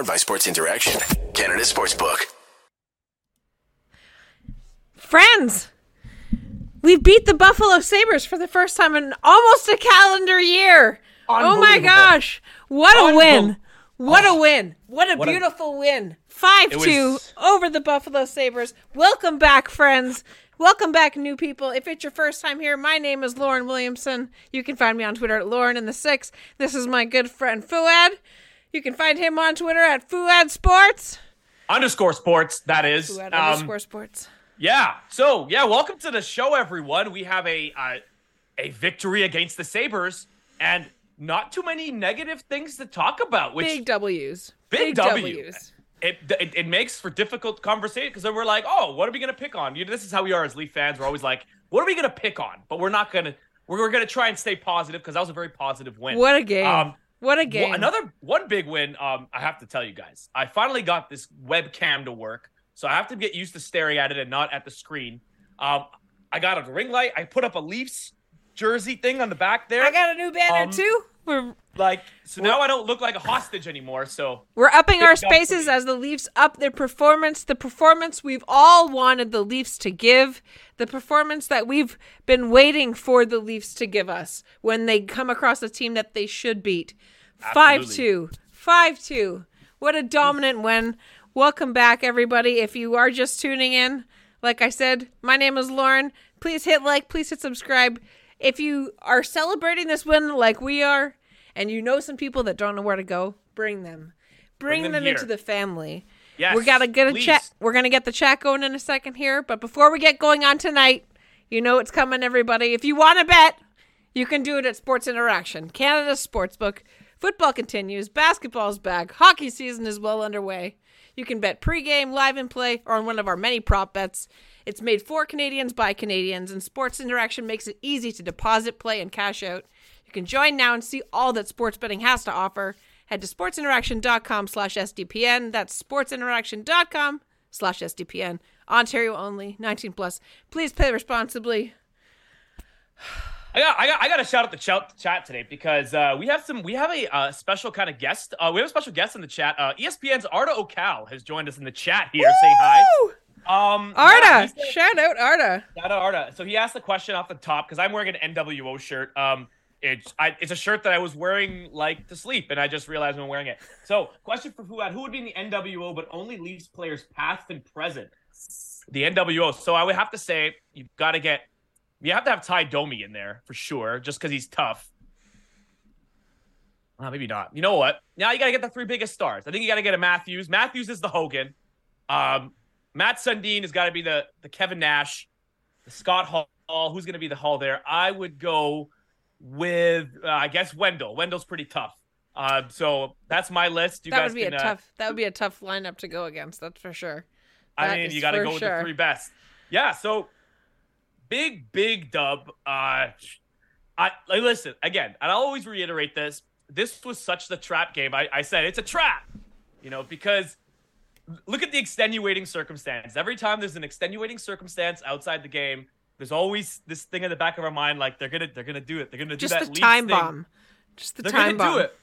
Powered by Sports Interaction, Canada Sportsbook. Friends, we beat the Buffalo Sabres for the first time in almost a calendar year. Oh my gosh. What a win. Unbel- What a Oh. win. What a What a- beautiful win. 5 It 2 over the Buffalo Sabres. Welcome back, friends. Welcome back, new people. If it's your first time here, my name is Lauren Williamson. You can find me on Twitter at Lauren in the Six. This is my good friend Fouad. You can find him on Twitter at Fouad Sports. underscore sports. That is. Fouad Um, underscore sports. Yeah. So yeah, welcome to the show, everyone. We have a uh, a victory against the Sabres, and not too many negative things to talk about. Which Big W's. Big W. it, it it makes for difficult conversation because then we're like, oh, what are we gonna pick on? You know, this is how we are as Leaf fans. We're always like, what are we gonna pick on? But we're not gonna. We're, we're gonna try and stay positive because that was a very positive win. What a game. Um, what a Well, game. another one big win. Um, I have to tell you guys, I finally got this webcam to work, so I have to get used to staring at it and not at the screen. Um, I got a ring light. I put up a Leafs jersey thing on the back there. I got a new banner Um, too. We're like so now I don't look like a hostage anymore. So we're upping our Big up spaces as the Leafs up their performance, the performance we've all wanted the Leafs to give, the performance that we've been waiting for the Leafs to give us when they come across a team that they should beat. 5-2. 5-2. What a dominant win. Welcome back everybody. If you are just tuning in, like I said, my name is Lauren. Please hit like, please hit subscribe. If you are celebrating this win like we are, and you know some people that don't know where to go, bring them. Bring, them them, into the family. yes, we gotta get a chat. We're gonna get the chat going in a second here, but before we get going on tonight, you know it's coming, everybody. If you want to bet, you can do it at Sports Interaction, Canada's sportsbook. Football continues, basketball's back, hockey season is well underway. You can bet pregame, live and play, or on one of our many prop bets. It's made for Canadians by Canadians, and Sports Interaction makes it easy to deposit, play, and cash out. You can join now and see all that sports betting has to offer. Head to sportsinteraction.com slash SDPN. That's sportsinteraction.com slash SDPN. Ontario only, 19 plus. Please play responsibly. I got, I got, I got to shout out the chat, chat today because uh, we have some, we have a uh, special kind of guest. Uh, we have a special guest in the chat. Uh, ESPN's Arda Ocal has joined us in the chat here, saying hi. Um, Arda! he said- Shout out Arda. Shout out Arda. So he asked the question off the top because I'm wearing an NWO shirt. Um, it's I, it's a shirt that I was wearing like to sleep, and I just realized I'm wearing it. So, question for Fouad: Who would be in the NWO, but only Leafs players past and present? The NWO. So I would have to say you've got to get you have to have Tie Domi in there for sure, just because he's tough. Uh, maybe not. You know what? Now you got to get the three biggest stars. I think you got to get a Matthews. Matthews is the Hogan. Um, Mats Sundin has got to be the the Kevin Nash, the Scott Hall. Who's going to be the Hall there? I would go with uh, I guess Wendell. Wendell's pretty tough. Uh, so that's my list. You that guys would be can, a uh, tough that would be a tough lineup to go against, that's for sure. I mean, you got to go with the three best. Yeah. So big, big dub. Uh, I listen again. And I'll always reiterate this. This was such the trap game. I, I said it's a trap. You know because look at the extenuating circumstance. Every time there's an extenuating circumstance outside the game, there's always this thing in the back of our mind like they're gonna they're gonna do it. They're gonna do Just that. the time thing. bomb. Just the They're time gonna bomb. do it.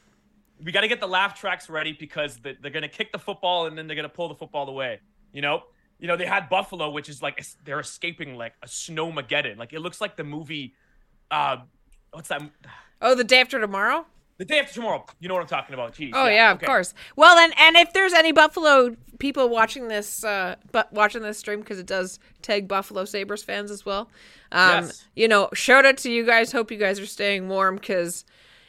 We got to get the laugh tracks ready because the, they're gonna kick the football and then they're gonna pull the football away. You know, you know they had Buffalo, which is like they're escaping like a snowmageddon. Like it looks like the movie. Uh, what's that? Oh, the day after tomorrow? The day after tomorrow. You know what I'm talking about? Jeez. Oh yeah, of okay. course. Well, and and if there's any Buffalo people watching this, uh, but watching this stream because it does tag Buffalo Sabres fans as well. Um, Yes. you know, shout out to you guys. Hope you guys are staying warm because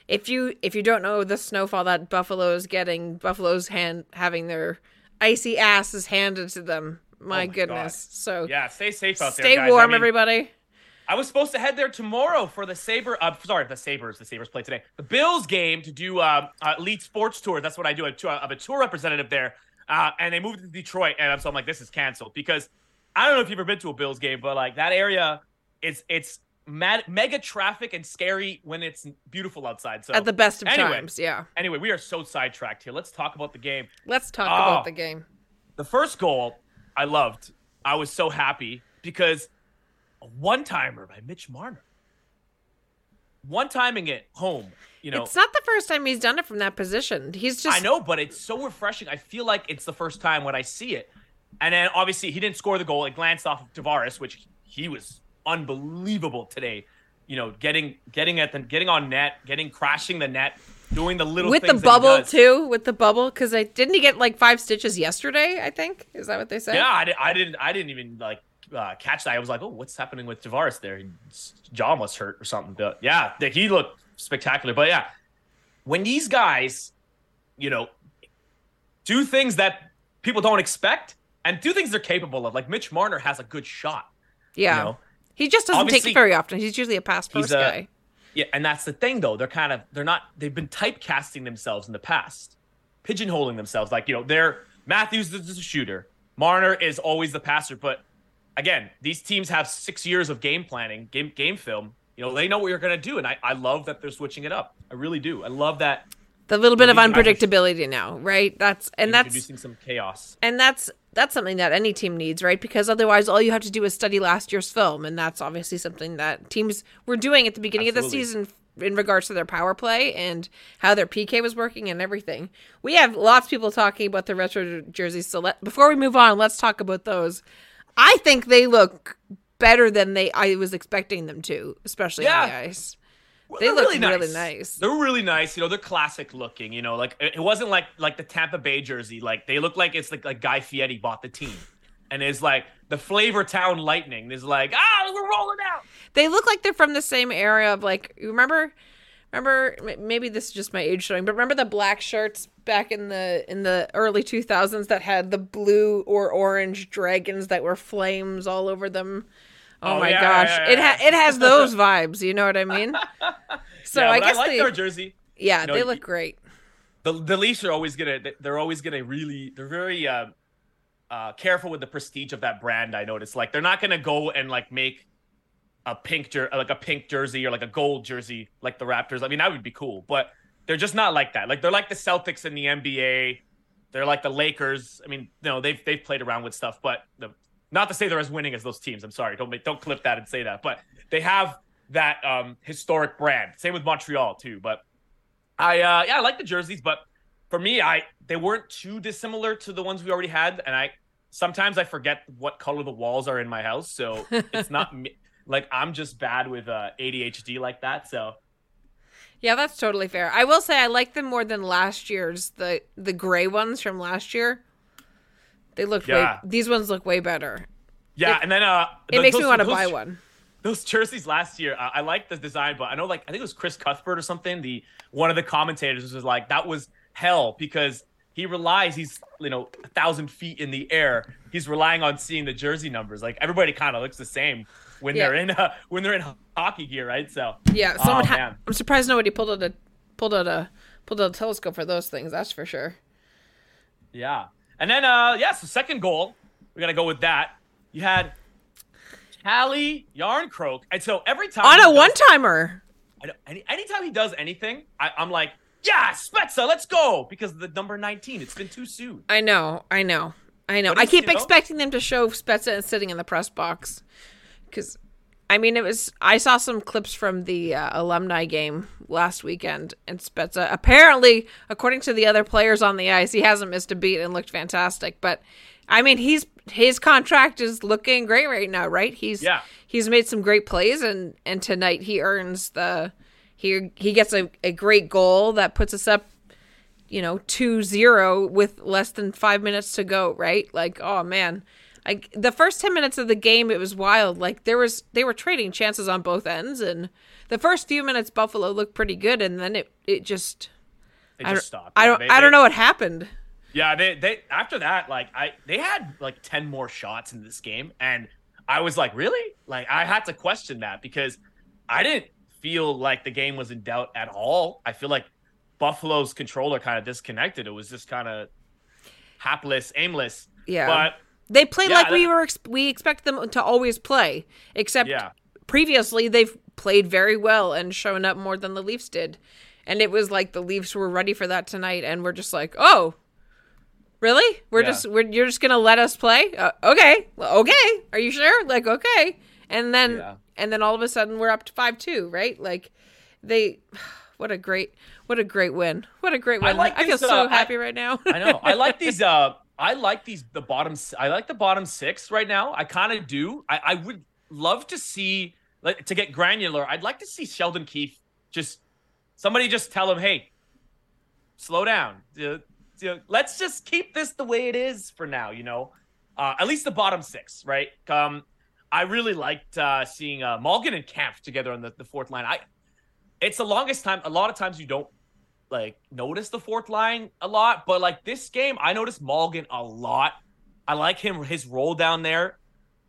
if you if you don't know the snowfall that Buffalo is getting, Buffalo's hand having their icy asses handed to them. My, Oh my goodness. So Yeah, stay safe out there. stay guys. I warm, mean, everybody. I was supposed to head there tomorrow for the Sabre. Uh, sorry, the Sabres. The Sabres play today. The Bills game to do uh, uh, elite sports tour. That's what I do. I'm a- I'm a tour representative there, uh, and they moved to Detroit, and I'm so I'm like, this is canceled because I don't know if you've ever been to a Bills game, but like that area, it's it's mad, mega traffic and scary when it's beautiful outside. So At the best of anyway, times, yeah. Anyway, we are so sidetracked here. Let's talk about the game. Let's talk Oh. about the game. The first goal, I loved. I was so happy because a one timer by Mitch Marner. one timing it home. You know, It's not the first time he's done it from that position. He's just I know, but it's so refreshing. I feel like it's the first time when I see it. And then obviously he didn't score the goal. It glanced off of Tavares, which he was unbelievable today. You know, getting getting at the getting on net, getting crashing the net, doing the little with the things that he bubble too. With the bubble, because I didn't he get like five stitches yesterday? I think is that what they said? Yeah, I, I didn't I didn't even like uh, catch that. I was like, oh, what's happening with Tavares there? His jaw must hurt or something. But yeah, he looked spectacular. But yeah, when these guys, you know, do things that people don't expect and do things they're capable of, like Mitch Marner has a good shot. yeah. You know? He just doesn't take it very often. He's usually a pass first a- guy. Yeah, and that's the thing though. They're kind of they're not they've been typecasting themselves in the past, pigeonholing themselves. Like you know, they're Matthews is a shooter, Marner is always the passer. But again, these teams have six years of game planning, game game film. You know, they know what you're gonna do, and I I love that they're switching it up. I really do. I love that The little bit of unpredictability now, right? That's and that's introducing some chaos. and that's that's something that any team needs, right? Because otherwise, all you have to do is study last year's film, and that's obviously something that teams were doing at the beginning of the season in regards to their power play and how their PK was working and everything. We have lots of people talking about the retro jerseys, so let, before we move on, let's talk about those. I think they look better than they I was expecting them to, especially on the Yeah. ice. Well, They look really nice. They're really nice. You know, they're classic looking. You know, like it wasn't like like the Tampa Bay jersey. Like they look like it's like like Guy Fieri bought the team, and it's like the Flavor Town Lightning is like ah we're rolling out. They look like they're from the same area of like you remember remember maybe this is just my age showing but remember the black shirts back in the in the early 2000s that had the blue or orange dragons that were flames all over them oh, Oh, my yeah, gosh yeah, it ha- it has those vibes you know what i mean so yeah, i guess I like they their jersey. yeah know, they look great The the Leafs are always gonna they're always gonna really they're very uh, uh, careful with the prestige of that brand. I noticed like they're not gonna go and like make a pink jer- like a pink jersey or like a gold jersey like the Raptors. I mean that would be cool, but they're just not like that. Like they're like the Celtics in the NBA. They're like the Lakers. I mean, you know, they've they've played around with stuff, but the, not to say they're as winning as those teams. I'm sorry, don't make, don't clip that and say that. But they have that um, historic brand. Same with Montreal too. But I uh, yeah, I like the jerseys, but for me, I they weren't too dissimilar to the ones we already had, and I sometimes I forget what color the walls are in my house, so it's not me. Like I'm just bad with uh, ADHD like that, so yeah that's totally fair i will say i like them more than last year's the the gray ones from last year they look Yeah. way these ones look way better yeah. It- and then uh, it the- makes me want to buy one those jerseys last year, I, I like the design, but I know like I think it was Chris Cuthbert or something. The one of the commentators was like that was hell because he relies he's you know a thousand feet in the air. He's relying on seeing the jersey numbers. Like everybody kind of looks the same when Yeah. they're in uh, when they're in hockey gear, right? So Yeah, Oh, ha- I'm surprised nobody pulled out a pulled out a pulled out a telescope for those things. That's for sure. Yeah. And then uh yeah, so second goal, we gotta go with that. You had Calle Jarnkrok. And so every time On a one timer. Any anytime he does anything, I, I'm like, yeah, Spezza, let's go. Because of the number 19. It's been too soon. I know. I know. I know. I keep expecting them to show Spezza sitting in the press box, because, I mean, it was. I saw some clips from the uh, alumni game last weekend, and Spezza apparently, according to the other players on the ice, he hasn't missed a beat and looked fantastic. But, I mean, he's his contract is looking great right now, right? He's Yeah. he's made some great plays, and and tonight he earns the he he gets a, a great goal that puts us up you know 2-0 with less than 5 minutes to go right like oh man I, the first 10 minutes of the game it was wild like there was they were trading chances on both ends and the first few minutes buffalo looked pretty good and then it it just They I just don't, stopped. I don't they- I don't they- know what happened Yeah, they they after that, like I they had like 10 more shots in this game. And I was like, really? Like I had to question that because I didn't feel like the game was in doubt at all. I feel like Buffalo's controller kind of disconnected. It was just kind of hapless, aimless. yeah But they play Yeah, like we were ex- we expect them to always play except yeah. previously they've played very well and shown up more than the Leafs did. And it was like the Leafs were ready for that tonight and we're just like, "Oh, really? We're Yeah. just we're you're just going to let us play? Uh, okay. Well, okay. Are you sure?" Like, "Okay." And then and then all of a sudden we're up to 5-2, right? Like they what a great what a great win. What a great I win. I, like feel this, so uh, happy I- right now. I know. I like these. Uh, I like these. The bottom. I like the bottom six right now. I kind of do. I, I would love to see like to get granular. I'd like to see Sheldon Keefe just somebody just tell him, hey, slow down. Uh, uh, let's just keep this the way it is for now. You know, uh, at least the bottom six, right? Um, I really liked uh, seeing uh, Morgan and Kampf together on the, the fourth line. I, it's the longest time. A lot of times you don't like notice the fourth line a lot, but like this game, I noticed Morgan a lot. I like him his role down there,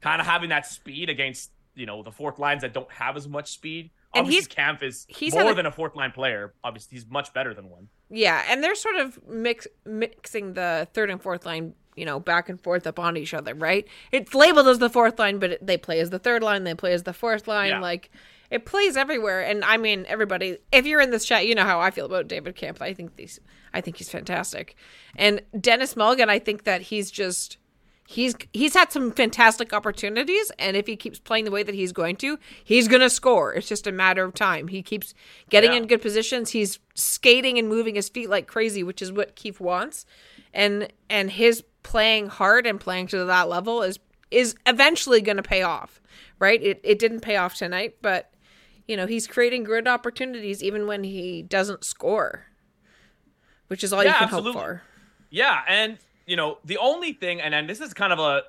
kind of having that speed against you know the fourth lines that don't have as much speed. And Obviously, he's- Kampf is he's more a- than a fourth line player. Obviously, he's much better than one. Yeah, and they're sort of mix mixing the third and fourth line, you know, back and forth upon each other, right? It's labeled as the fourth line, but they play as the third line, they play as the fourth line, Yeah. like it plays everywhere. And I mean, everybody, if you're in this chat, you know how I feel about David Kampf. I think these I think he's fantastic. And Denis Malgin, I think that he's just he's he's had some fantastic opportunities and if he keeps playing the way that he's going to he's going to score it's just a matter of time he keeps getting Yeah. in good positions he's skating and moving his feet like crazy which is what Keefe wants and and his playing hard and playing to that level is is eventually going to pay off right it it didn't pay off tonight but you know he's creating good opportunities even when he doesn't score which is all you Yeah, can absolutely. hope for Yeah, and you know the only thing, and then this is kind of a,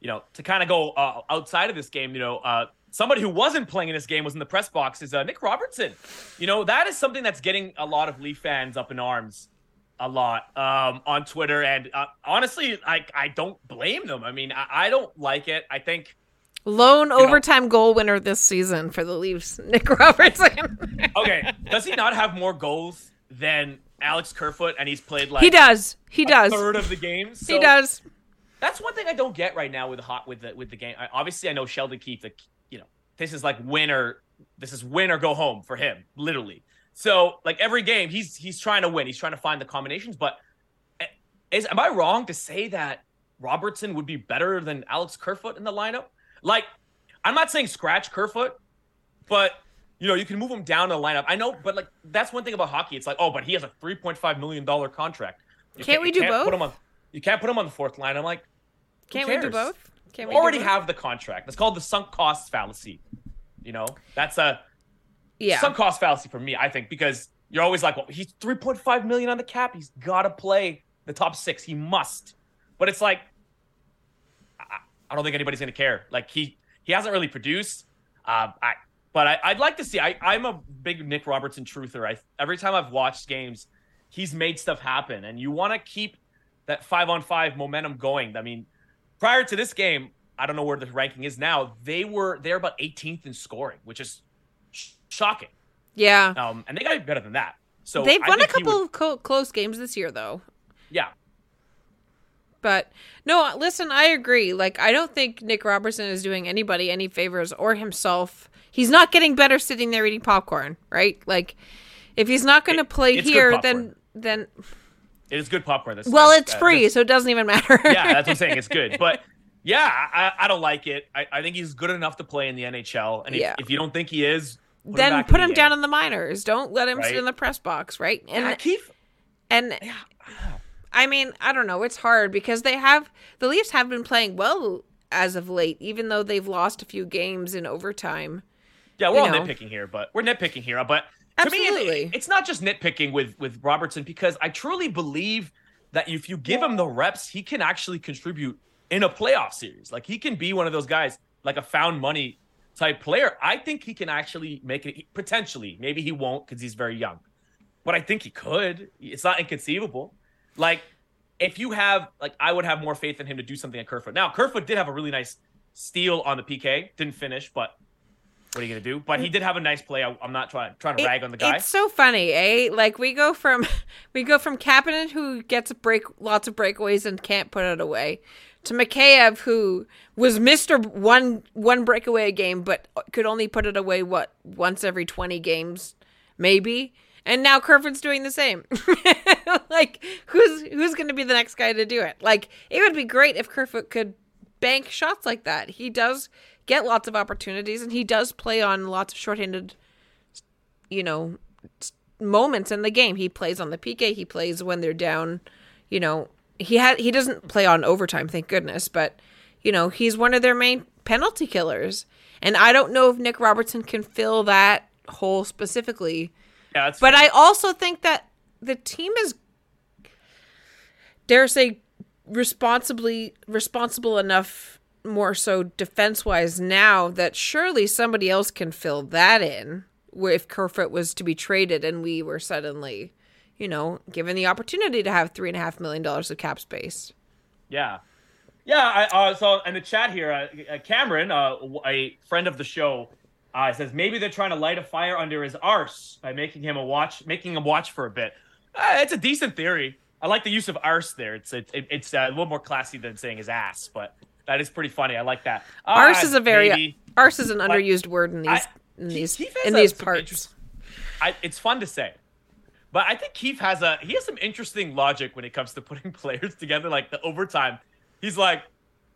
you know, to kind of go uh, outside of this game, you know, uh, somebody who wasn't playing in this game was in the press box is uh, Nick Robertson. You know, that is something that's getting a lot of Leaf fans up in arms, a lot um, on Twitter, and uh, honestly, I I don't blame them. I mean, I, I don't like it. I think. Lone know- overtime goal winner this season for the Leafs, Nick Robertson. Okay, does he not have more goals than Alex Kerfoot, and he's played like he does. He a does. third of the games? he does. That's one thing I don't get right now with the hot with the with the game. I, obviously, I know Sheldon Keefe. Like, you know, this is like win or this is win or go home for him, literally. So, like every game, he's he's trying to win. He's trying to find the combinations. But eh, is am I wrong to say that Robertson would be better than Alex Kerfoot in the lineup? Like, I'm not saying scratch Kerfoot, but you know, you can move him down the lineup. I know, but like that's one thing about hockey. It's like, oh, but he has a 3.5 million dollar contract. You Can't we you do can't both? Put him on, you can't put him on the fourth line. I'm like, Can't we do both? Can't We we already both? have the contract. That's called the sunk costs fallacy. You know, that's a Yeah. sunk cost fallacy for me. I think because you're always like, well, he's 3.5 million on the cap. He's got to play the top six. He must. But it's like, I, don't think anybody's gonna care. Like he he hasn't really produced. Um, I but I, I'd like to see. I I'm a big Nick Robertson truther. I every time I've watched games, he's made stuff happen, and you want to keep that five on five momentum going. I mean, prior to this game, I don't know where the ranking is now. They were they're about 18th in scoring, which is sh- shocking. yeah. Um, and they got to be better than that. So They've I won a couple would- of co- close games this year, though. yeah, But no, listen, I agree. Like, I don't think Nick Robertson is doing anybody any favors or himself. He's not getting better sitting there eating popcorn, right? Like, if he's not going to play good here, then then it is good popcorn. This well, this- it's uh, free, so it doesn't even matter. yeah, that's what I'm saying. It's good, but yeah, I, I don't like it. I, I think he's good enough to play in the NHL, and if, Yeah. if you don't think he is, put then back put him down in the minors. Don't let him sit in the press box, right? And Yeah, Keefe. and Yeah, I mean, I don't know. It's hard because they have the Leafs have been playing well as of late, even though they've lost a few games in overtime. yeah, we're You all know. nitpicking here, but we're nitpicking here. But to me, it, it's not just nitpicking with with Robertson because I truly believe that if you give him the reps, he can actually contribute in a playoff series. Like he can be one of those guys, like a found money type player. I think he can actually make it potentially. Maybe he won't because he's very young, but I think he could. It's not inconceivable. Like if you have, like, I would have more faith in him to do something at Kerfoot. Now Kerfoot did have a really nice steal on the PK, didn't finish, but what are you gonna do? But he did have a nice play. I, I'm not trying trying to It- rag on the guy. It's so funny, eh? Like we go from we go from Kapanen who gets a break lots of breakaways and can't put it away to Mikheyev who was Mr. one one breakaway a game but could only put it away what once every 20 games maybe. And now Kerfoot's doing the same. like who's who's going to be the next guy to do it? Like it would be great if Kerfoot could bank shots like that. He does get lots of opportunities and he does play on lots of shorthanded you know, moments in the game. He plays on the PK. He plays when they're down. You know, he had he doesn't play on overtime, thank goodness. But you know, he's one of their main penalty killers. And I don't know if Nick Robertson can fill that hole specifically. Yeah, that's But fair. I also think that the team is, dare say, responsibly responsible enough, more so defense wise now that surely somebody else can fill that in. If Kerfoot was to be traded and we were suddenly, you know, given the opportunity to have three and a half million dollars of cap space. Yeah. Yeah. I, uh, so in the chat here, uh, Cameron, uh, a friend of the show, uh, it says maybe they're trying to light a fire under his arse by making him a watch, making him watch for a bit. Uh, it's a decent theory. I like the use of arse there. It's it, it, it's uh, a little more classy than saying his ass, but that is pretty funny. I like that. Uh, Arse is a very maybe. arse is an underused word in these I- in these Keefe in these parts. I, it's fun to say, but I think Keefe has a he has some interesting logic when it comes to putting players together. Like the overtime, he's like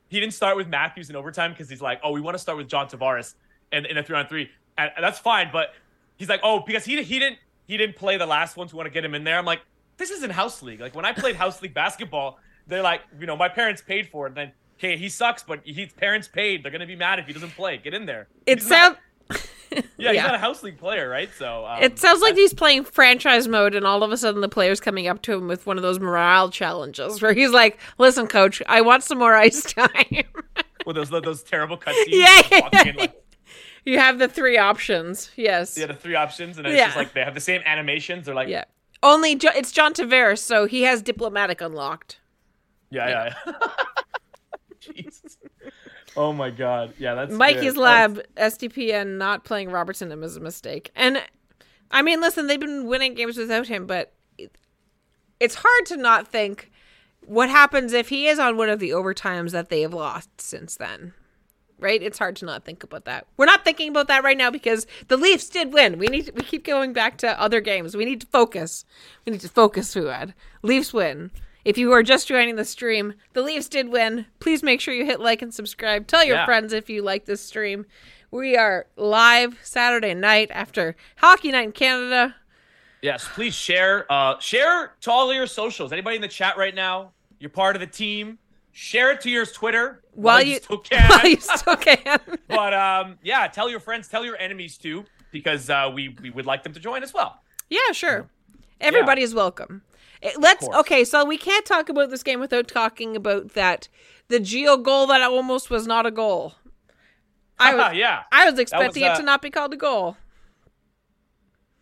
he didn't start with Matthews in overtime because he's like, oh, we want to start with John Tavares and in a three on three, and, and that's fine. But he's like, oh, because he he didn't he didn't play the last ones. We want to get him in there. I'm like, this isn't house league. Like when I played house league basketball, they're like, you know, my parents paid for it. And then okay, he sucks, but his parents paid. They're gonna be mad if he doesn't play. Get in there. It sounds yeah, he's not a house league player, right? So um, It sounds like he's playing franchise mode, and all of a sudden the player's coming up to him with one of those morale challenges where he's like, "Listen, coach, I want some more ice time." with those those terrible cutscenes. Yeah, walking in, like, you have the three options. Yes. had the three options, and it's Yeah. just like they have the same animations. They're like, Yeah. Only jo- it's John Tavares, so he has diplomatic unlocked. yeah, yeah. yeah. Jesus. Oh my god. Yeah, that's Mikey's good. Lab, SDPN not playing Robertson was a mistake. And I mean, listen, they've been winning games without him, but it's hard to not think what happens if he is on one of the overtimes that they have lost since then. Right? It's hard to not think about that. We're not thinking about that right now because the Leafs did win. We need to, we keep going back to other games. We need to focus. We need to focus, Fouad. Leafs win. If you are just joining the stream, the Leafs did win. Please make sure you hit like and subscribe. Tell your Yeah. friends if you like this stream. We are live Saturday night after Hockey Night in Canada. Yes, please share. Uh, share to all your socials. Anybody in the chat right now? You're part of the team. Share it to your Twitter While you- still can. While you still can. but um, yeah, tell your friends, tell your enemies too, because uh, we we would like them to join as well. Yeah, sure. Everybody is welcome. Eh, Let's okay. So we can't talk about this game without talking about that the Gio goal that almost was not a goal. I was, yeah, I was expecting uh, it to not be called a goal.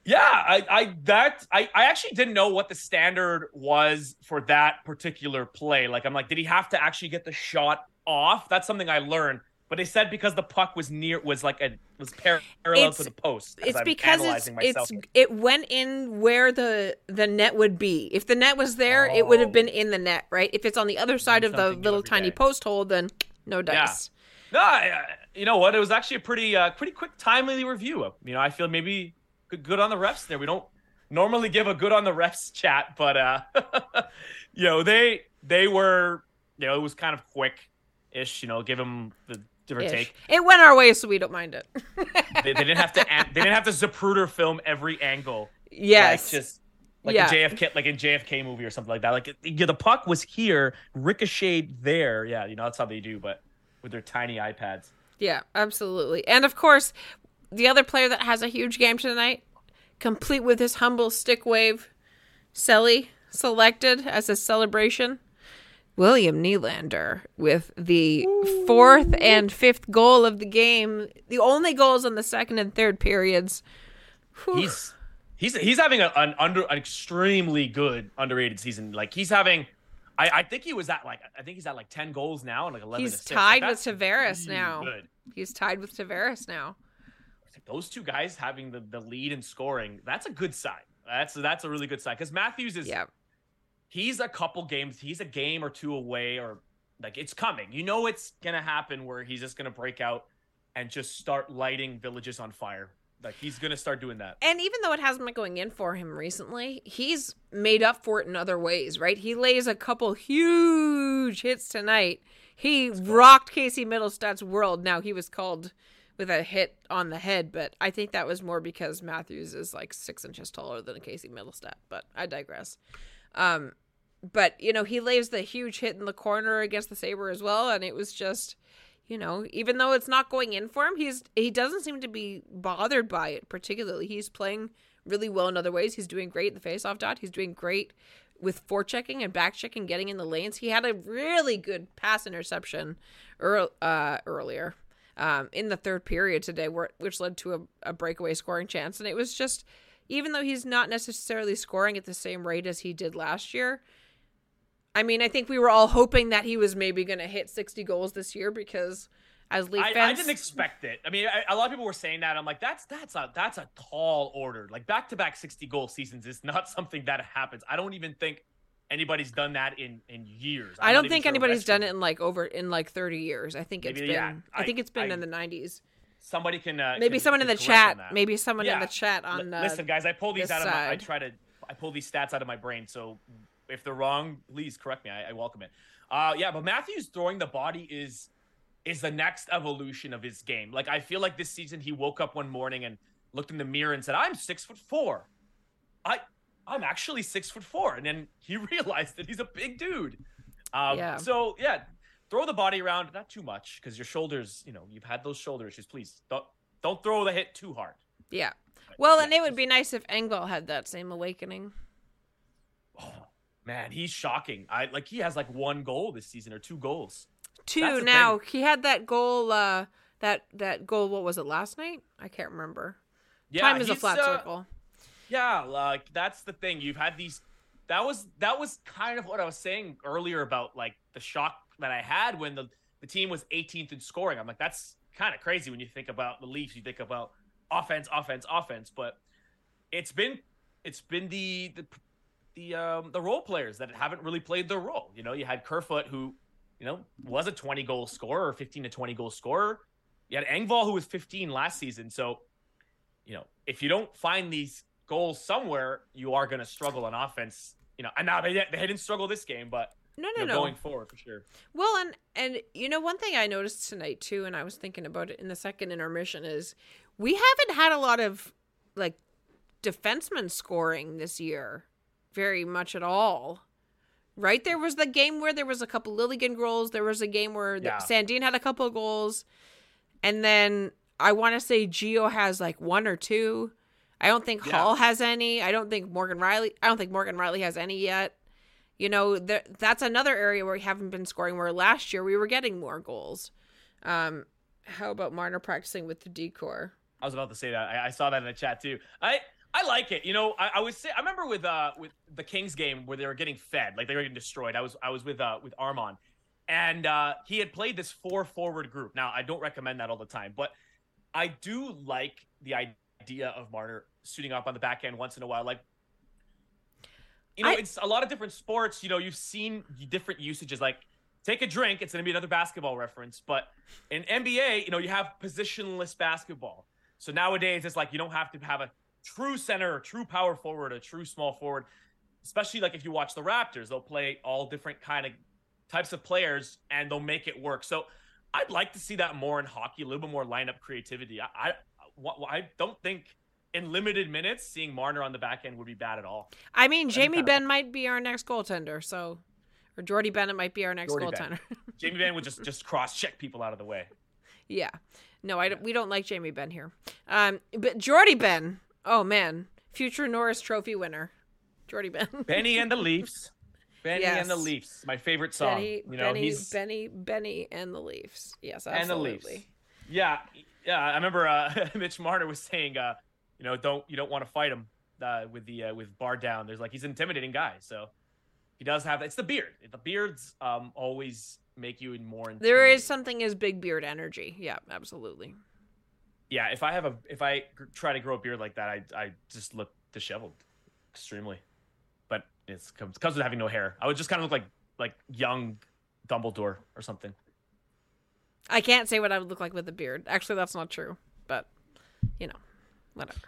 Yeah, I, I that I, I actually didn't know what the standard was for that particular play. Like I'm like, did he have to actually get the shot off? That's something I learned. But they said because the puck was near was like a was parallel It's- to the post. It's I'm because it's it's it went in where the the net would be. If the net was there, it would have Oh. been in the net, right? If it's on the other side of the little tiny day. post hole, then no dice. no, I, I- you know what? It was actually a pretty uh, pretty quick timely review. You know, I feel maybe good, good on the refs there. We don't normally give a good on the refs chat, but uh, you know they they were you know it was kind of quick ish. You know, give them the give or Ish. take. It went our way, so we don't mind it. they, they didn't have to they didn't have to Zapruder film every angle. yes. like just like Yeah. a JFK like a JFK movie or something like that. Like yeah, the puck was here, ricocheted there. Yeah, you know that's how they do, but with their tiny iPads. Yeah, absolutely. And of course, the other player that has a huge game tonight, complete with his humble stick wave, Selly selected as a celebration. William Nylander with the fourth and fifth goal of the game. The only goals in the second and third periods. Whew. He's he's he's having a, an under an extremely good underrated season. Like he's having. I, I think he was at like I think he's at like ten goals now and like eleven. He's assists. tied Like, with Tavares really now. Good. He's tied with Tavares now. Those two guys having the, the lead in scoring, that's a good sign. That's that's a really good sign because Matthews is Yeah. he's a couple games, he's a game or two away, or like it's coming. You know it's gonna happen where he's just gonna break out and just start lighting villages on fire. Like he's gonna start doing that. And even though it hasn't been going in for him recently, he's made up for it in other ways, right? He lays a couple huge hits tonight. He rocked Casey Mittelstadt's world. Now he was called with a hit on the head, but I think that was more because Matthews is like six inches taller than Casey Mittelstadt. But I digress. Um, but you know he lays the huge hit in the corner against the saber as well, and it was just, you know, even though it's not going in for him, he's he doesn't seem to be bothered by it particularly. He's playing really well in other ways. He's doing great in the faceoff dot. He's doing great with forechecking and back checking, getting in the lanes. He had a really good pass interception earl- uh, earlier um, in the third period today, where, which led to a, a breakaway scoring chance. And it was just, even though he's not necessarily scoring at the same rate as he did last year, I mean, I think we were all hoping that he was maybe going to hit 60 goals this year because as Leaf I, fans, I didn't expect it. I mean, I, a lot of people were saying that. I'm like, that's that's a that's a tall order. Like back to back 60 goal seasons is not something that happens. I don't even think anybody's done that in in years. I'm I don't think sure anybody's done it in like over in like 30 years. I think it's Maybe, been yeah. I, think it's been I- in the 90s. Somebody can uh, Maybe can- someone in the chat, maybe someone in the chat on uh, Listen, guys, I pull these out of my. I try to. I pull these stats out of my brain. So if they're wrong, please correct me. I, I welcome it. Uh, yeah, but Matthews throwing the body is is the next evolution of his game. Like I feel like this season he woke up one morning and looked in the mirror and said, "I'm six foot four. I I'm actually six foot four. And then he realized that he's a big dude. Um, Yeah. So yeah, throw the body around, not too much, because your shoulders, you know, you've had those shoulder issues. Please don't don't throw the hit too hard. Yeah. Well, yeah, and it would be nice if Engvall had that same awakening. Oh, man, he's shocking. I like he has like one goal this season or two goals. Two now. He had that goal uh that that goal what was it last night? I can't remember. Yeah, Time is a flat uh, circle. Yeah, like that's the thing. You've had these. That was that was kind of what I was saying earlier about like the shock that I had when the the team was 18th in scoring. I'm like, that's kind of crazy when you think about the Leafs. You think about offense, offense, offense, but it's been it's been the the the um the role players that haven't really played their role. You know, you had Kerfoot who, you know, was a 20 goal scorer or 15 to 20 goal scorer. You had Engvall who was 15 last season. So, you know, if you don't find these goals somewhere, you are going to struggle on offense. You know, and now they they didn't struggle this game, but No, you no, know, no. going forward for sure. Well, and and you know one thing I noticed tonight too, and I was thinking about it in the second intermission is we haven't had a lot of like defensemen scoring this year, very much at all. Right there was the game where there was a couple Liljegren goals. There was a game where the, Yeah. Sandin had a couple goals, and then I want to say Gio has like one or two. I don't think Yeah. Holl has any. I don't think Morgan Rielly. I don't think Morgan Rielly has any yet. You know, there, that's another area where we haven't been scoring. Where last year we were getting more goals. Um, how about Marner practicing with the decor? I was about to say that. I, I saw that in the chat too. I I like it. You know, I, I was say I remember with uh with the Kings game where they were getting fed, like they were getting destroyed. I was I was with uh with Armaan, and uh he had played this four forward group. Now I don't recommend that all the time, but I do like the idea of Marner suiting up on the back end once in a while. Like, you know, I- it's a lot of different sports. You know, you've seen different usages. Like, take a drink. It's going to be another basketball reference. But in NBA, you know, you have positionless basketball. So nowadays, it's like you don't have to have a true center, a true power forward, a true small forward. Especially like if you watch the Raptors, they'll play all different kind of types of players and they'll make it work. So I'd like to see that more in hockey, a little bit more lineup creativity. I, I, I don't think in limited minutes seeing Marner on the back end would be bad at all. I mean, Jamie kind of- Benn might be our next goaltender. So, or Jordie Bennett might be our next Jordie goaltender. Benn. Jamie Van would just just cross check people out of the way. yeah. No, I don't, we don't like Jamie Benn here. Um, but Jordie Benn. Oh man, future Norris Trophy winner, Jordie Benn. Benny and the Leafs. Benny and the Yes. Leafs, my favorite song. Benny, you know, Benny, he's Benny, Benny, and the Leafs. Yes, and the absolutely. Leafs. Yeah, yeah. I remember uh, Mitch Marner was saying, uh, you know, don't you don't want to fight him uh, with the uh, with bar down. There's like he's an intimidating guy, so he does have it's the beard. The beards um always make you more. There is something as big beard energy. Yeah, absolutely. yeah. If I have a if I try to grow a beard like that, I I just look disheveled, extremely. But it's comes comes with having no hair. I would just kind of look like like young Dumbledore or something. I can't say what I would look like with a beard. Actually, that's not true. But you know, whatever.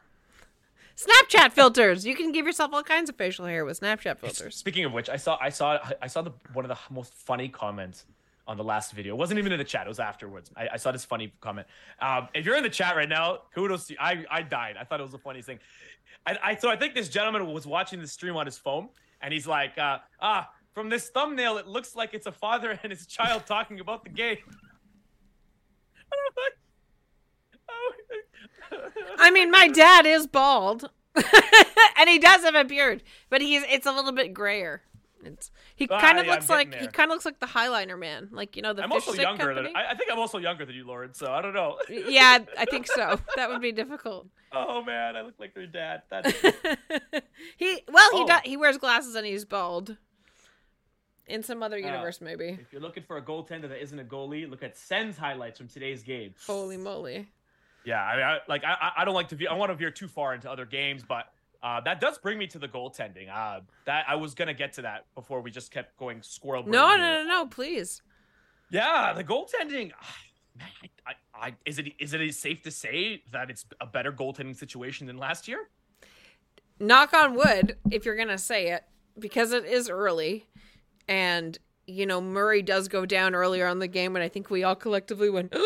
Snapchat filters. You can give yourself all kinds of facial hair with Snapchat filters. Speaking of which, I saw I saw I saw the one of the most funny comments on the last video. It wasn't even in the chat. It was afterwards. I, I saw this funny comment. Um, if you're in the chat right now, kudos to you. I, I died. I thought it was the funniest thing. I, I so I think this gentleman was watching the stream on his phone, and he's like, uh, ah, from this thumbnail, it looks like it's a father and his child talking about the game. I mean, my dad is bald, and he does have a beard, but he's it's a little bit grayer. It's he Ah, kind of yeah, looks like getting he kind of looks like the Highliner man, like you know the I'm also younger company. than I, I think I'm also younger than you, Lauren. So I don't know. yeah, I think so. That would be difficult. oh man, I look like your dad. That's he well, he Oh. does, he wears glasses and he's bald. In some other Uh, universe, maybe. If you're looking for a goaltender that isn't a goalie, look at Sen's highlights from today's game. Holy moly! Yeah, I, mean, I like I, I- I don't like to veer. I want to veer too far into other games, but uh, that does bring me to the goaltending. Uh, that I was gonna get to that before we just kept going squirrel. No, no, no, no! Please. Yeah, the goaltending. ah, Man, I, I, I, is it is it safe to say that it's a better goaltending situation than last year? knock on wood if you're gonna say it because it is early and you know murray does go down earlier on the game and i think we all collectively went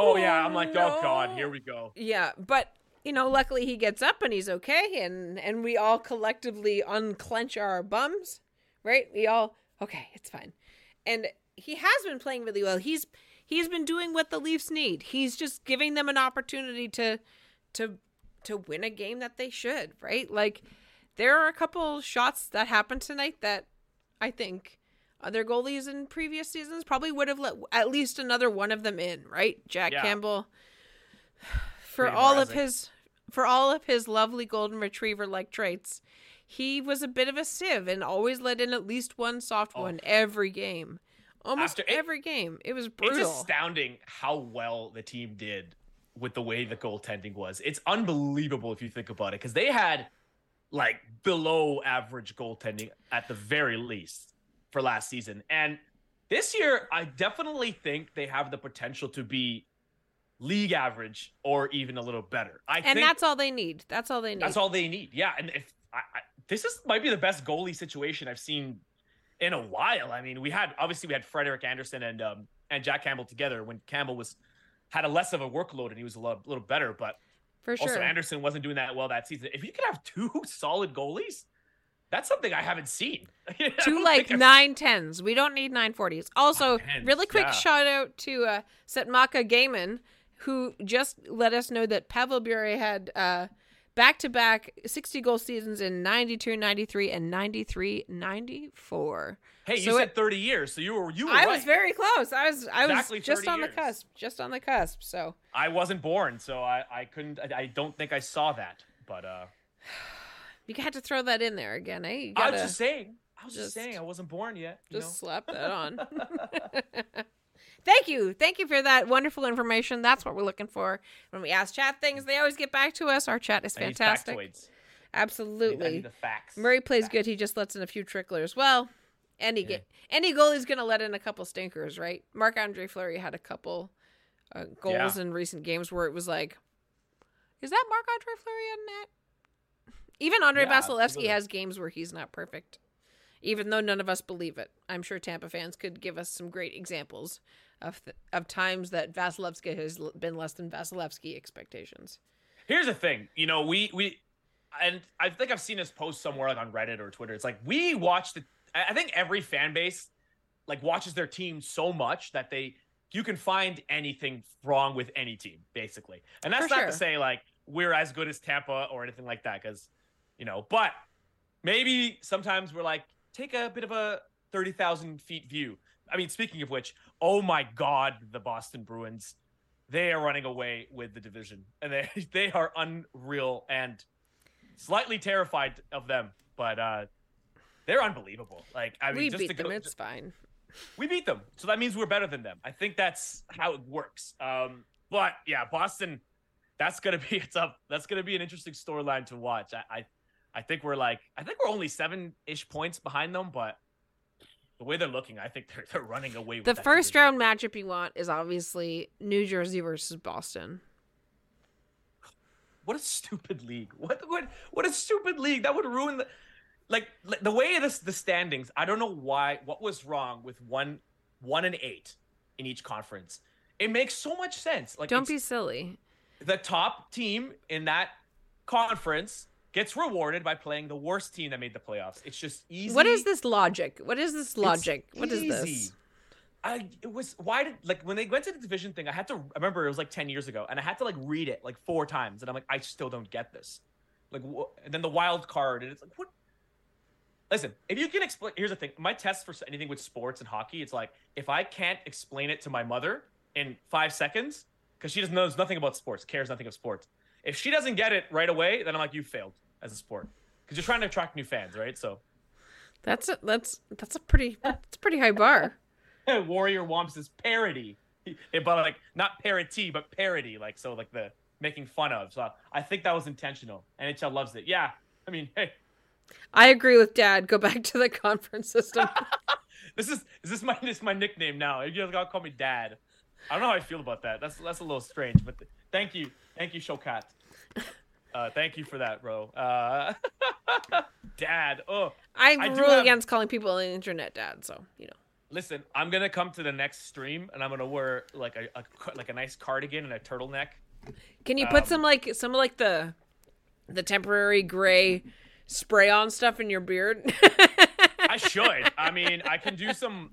Oh yeah, I'm like, oh god, here we go. yeah but you know luckily he gets up and he's okay and and we all collectively unclench our bums right? We all okay it's fine. And he has been playing really well. He's he's been doing what the leafs need. He's just giving them an opportunity to to to win a game that they should right? Like there are a couple shots that happened tonight that i think other goalies in previous seasons probably would have let at least another one of them in right jack Yeah. campbell for Pretty all of his for all of his lovely golden retriever like traits he was a bit of a sieve and always let in at least one soft Oh. one every game almost After- it- every game it was brutal. It's astounding how well the team did with the way the goaltending was. It's unbelievable if you think about it, because they had like below average goaltending at the very least for last season. And this year, I definitely think they have the potential to be league average or even a little better. I and that's all they need that's all they need that's all they need. Yeah, and if I, I, this is might be the best goalie situation I've seen in a while. I mean, we had obviously we had Frederik Andersen and um and Jack Campbell together when Campbell was had a less of a workload and he was a little, little better, but for sure also Andersen wasn't doing that well that season. If you could have two solid goalies, that's something I haven't seen. I two like nine tens. We don't need nine forties. Also, really quick yeah. shout out to uh, Setmaka Gaiman, who just let us know that Pavel Bure had uh, back-to-back 60 goal seasons in 92 93 and 93 94 Hey, you So said it- 30 years, so you were you were i right. was very close i was i Exactly was just 30 on the cusp just on the cusp so I wasn't born, so I I couldn't I, I don't think I saw that. But uh you had to throw that in there again eh you I gotta was just saying. I was just, just- saying I wasn't born yet. you just know? slap that on Thank you. Thank you for that wonderful information. That's what we're looking for. When we ask chat things, they always get back to us. Our chat is fantastic. factoids. I need- Absolutely. The facts. Murray plays Facts. good. He just lets in a few tricklers. Well, any Yeah. any goalie's going to let in a couple stinkers, right? Marc Andre Fleury had a couple uh, goals Yeah. in recent games where it was like, is that Marc Andre Fleury in net? Even Andre Yeah, Vasilevsky absolutely. has games where he's not perfect, even though none of us believe it. I'm sure Tampa fans could give us some great examples of th- of times that Vasilevskiy has l- been less than Vasilevskiy expectations. Here's the thing, you know, we we and I think I've seen this post somewhere like on Reddit or Twitter. It's like we watch the I I think every fan base like watches their team so much that they you can find anything wrong with any team basically. And that's For not sure. to say like we're as good as Tampa or anything like that cuz you know, but maybe sometimes we're like take a bit of a 30,000 feet view. I mean, speaking of which, oh my god, the Boston Bruins they are running away with the division. And they they are unreal and slightly terrified of them but uh they're unbelievable. Like i mean we just beat to them. go, It's fine. we beat them. So that means we're better than them. I think that's how it works. Um but yeah boston that's gonna be it's up that's gonna be an interesting storyline to watch. I i, I think we're like i think we're only seven-ish points behind them but the way they're looking i think they're, they're running away with it. The first round matchup you want is obviously New Jersey versus Boston. What a stupid league. What what what a stupid league. That would ruin the like like, the way this the standings. I don't know why what was wrong with one one and eight in each conference. It makes so much sense. Like Don't be silly. the top team in that conference gets rewarded by playing the worst team that made the playoffs. It's just easy. What is this logic? What is this It's logic? What is this? easy. I it was why did like when they went to the division thing, I had to I remember it was like 10 years ago and I had to like read it like four times and I'm like I still don't get this. Like wh- and then the wild card and it's like what Listen, if you can explain here's the thing. My test for anything with sports and hockey, it's like if I can't explain it to my mother in 5 seconds cuz she doesn't knows nothing about sports, cares nothing of sports. If she doesn't get it right away, then I'm like you failed as a sport. Cuz you're trying to attract new fans, right? So That's a, that's that's a pretty that's a pretty high bar. Warrior Womps is parody, but like not parody, but parody, like so, like the making fun of. So I think that was intentional. NHL loves it. Yeah, I mean, hey, I agree with Dad. Go back to the conference system. this is is this my this is my nickname now? You guys gotta call me Dad. I don't know how I feel about that. That's that's a little strange, but thank you, thank you, Showcat. Uh, thank you for that, bro. Uh, Dad. Oh, I, I do rule have- against calling people on the internet dad. So you know. listen, I'm gonna come to the next stream and I'm gonna wear like a, a like a nice cardigan and a turtleneck. Can you put Um, some like some of like the the temporary gray spray on stuff in your beard? I should. I mean, I can do some.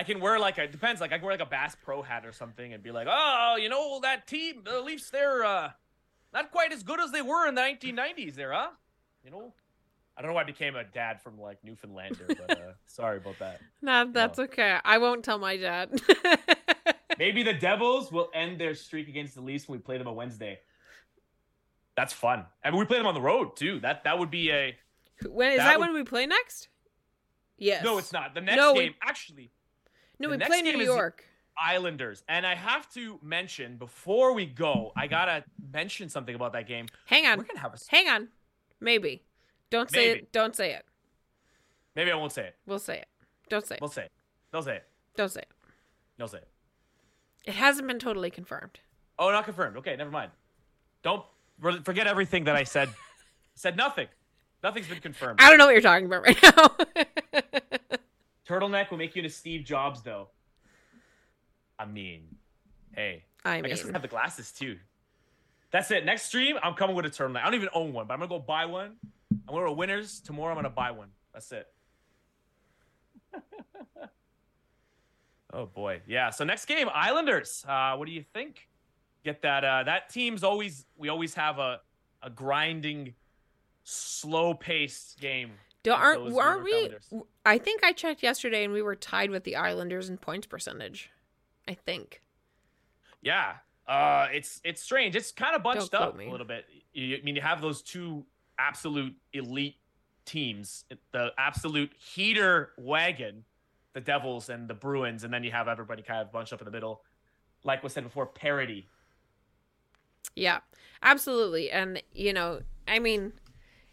I can wear like a depends. Like I can wear like a Bass Pro hat or something and be like, oh, you know that team, the Leafs, they're uh, not quite as good as they were in the 1990s. There, huh? You know, I don't know why I became a dad from like Newfoundlander, but uh, sorry about that. nah, that's okay. I won't tell my dad. Maybe the Devils will end their streak against the Leafs when we play them on Wednesday. That's fun. I mean, we play them on the road too. That that would be a when is That that, would- when we play next? Yes. no. It's not the next No, we- game. Actually, No, the we play New York. Islanders. And I have to mention before we go, I gotta mention something about that game. Hang on. We're gonna have a. Hang on. Maybe. Don't say Maybe. it. Don't say it. Maybe I won't say it. We'll say it. Don't say it. We'll say it. They'll say it. Don't say it. They'll say it. It hasn't been totally confirmed. Oh, not confirmed. Okay, never mind. Don't forget everything that I said. said nothing. Nothing's been confirmed. I don't know what you're talking about right now. Turtleneck will make you into Steve Jobs, though. I mean, hey. I I guess we have the glasses too. That's it. Next stream, I'm coming with a turtleneck. I don't even own one, but I'm gonna go buy one. I'm gonna go to Winners tomorrow. I'm gonna buy one. That's it. oh boy, yeah. So next game, Islanders. Uh, what do you think? Get that? Uh, that team's always. We always have a a grinding, slow paced game. Don't, aren't aren't we? Islanders. I think I checked yesterday and we were tied with the Islanders in points percentage. I think. Yeah. Uh, it's it's strange. It's kind of bunched up me. a little bit. You, I mean, you have those two absolute elite teams, the absolute heater wagon, the Devils and the Bruins, and then you have everybody kind of bunched up in the middle. Like was said before, parity. Yeah, absolutely. And you know, I mean,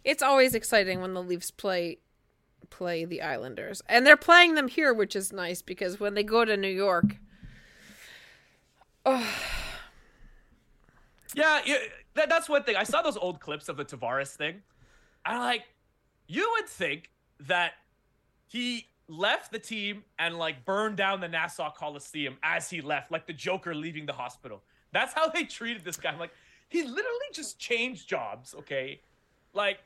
it's always exciting when the Leafs play play the Islanders. And they're playing them here, which is nice because when they go to New York, Yeah, yeah that, that's one thing. I saw those old clips of the Tavares thing. I'm like, you would think that he left the team and like burned down the Nassau Coliseum as he left, like the Joker leaving the hospital. That's how they treated this guy. I'm like, he literally just changed jobs. Okay, like,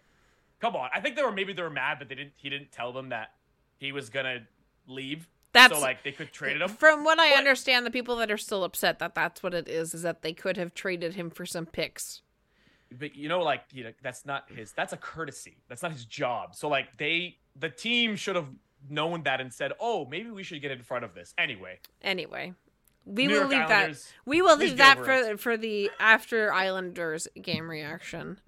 come on. I think they were maybe they were mad that they didn't. He didn't tell them that he was gonna leave. That's- so like they could trade him. from what I But- understand, the people that are still upset that that's what it is is that they could have traded him for some picks. but you know like you know that's not his that's a courtesy that's not his job so like they the team should have known that and said oh maybe we should get in front of this anyway Anyway, we New will York leave Islanders, that. We will leave that for for the after Islanders game reaction.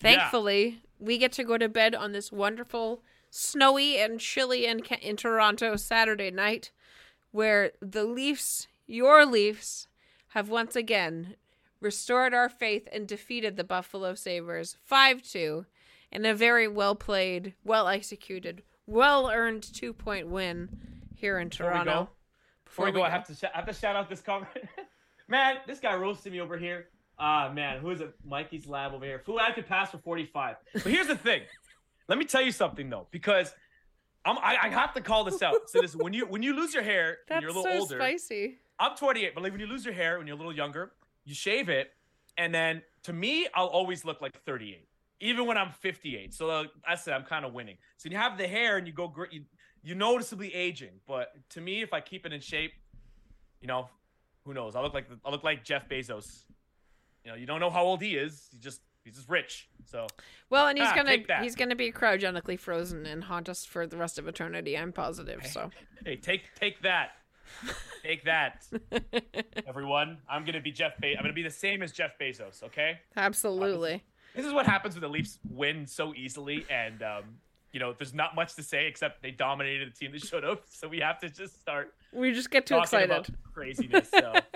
Thankfully, we get to go to bed on this wonderful, snowy and chilly in in Toronto Saturday night, where the Leafs, your Leafs, have once again restored our faith and defeated the Buffalo Sabres five two, in a very well played, well executed, well earned two point win here in Toronto. Before we go, before we go, I have to sh- I have to shout out this comment. man, this guy roasted me over here. Ah man, who is it? Mikey's lab over here. Who I could pass for 45. But here's the thing. Let me tell you something though, because I'm, I, I have to call this out. So this when you when you lose your hair when That's you're a so little older. spicy. I'm 28, but like when you lose your hair when you're a little younger, you shave it, and then to me, I'll always look like 38, even when I'm 58. So uh, I said I'm kind of winning. So you have the hair and you go great, you, you noticeably aging. But to me, if I keep it in shape, you know, who knows? I look like I look like Jeff Bezos. You know, you don't know how old he is. He just he's just rich. So Well, and he's Ah, gonna he's gonna be cryogenically frozen and haunt us for the rest of eternity. I'm positive. So hey, take take that. Take that, everyone. I'm gonna be Jeff. Be- I'm gonna be the same as Jeff Bezos. Okay. absolutely. This is what happens when the Leafs win so easily, and um, you know, there's not much to say except they dominated the team that showed up. So we have to just start We just get too excited. about craziness. So,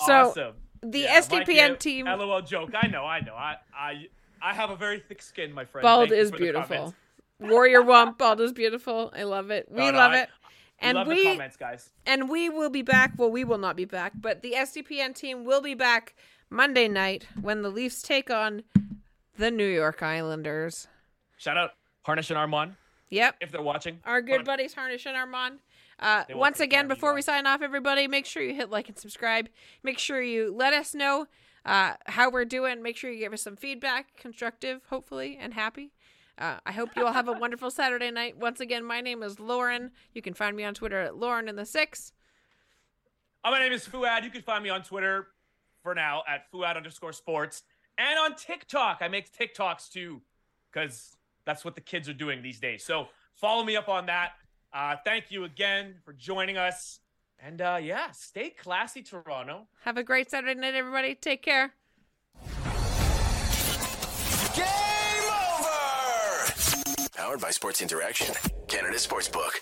So awesome. The Yeah, SDPN Mike, team LOL joke. I know. I know. I I I have a very thick skin, my friend. bald Thank is beautiful. Warrior Wump bald is beautiful. I love it. We No, no, love I- it. We And love the we comments, guys. and we will be back. Well, we will not be back, but the SDPN team will be back Monday night when the Leafs take on the New York Islanders. Shout out Harnish and Armaan Yep. if they're watching. Our good Fun. buddies Harnish and Armaan. Uh, once again, care of you before we sign off, everybody, make sure you hit like and subscribe. Make sure you let us know uh, how we're doing. Make sure you give us some feedback, constructive, hopefully, and happy. Uh, I hope you all have a wonderful Saturday night. Once again, my name is Lauren. You can find me on Twitter at Lauren in the Six. Uh, my name is Fouad. You can find me on Twitter for now at Fouad underscore sports and on TikTok. I make TikToks too because that's what the kids are doing these days. So follow me up on that. Uh, thank you again for joining us. And uh, yeah, stay classy, Toronto. Have a great Saturday night, everybody. Take care. Game over! Powered by Sports Interaction, Canada Sportsbook.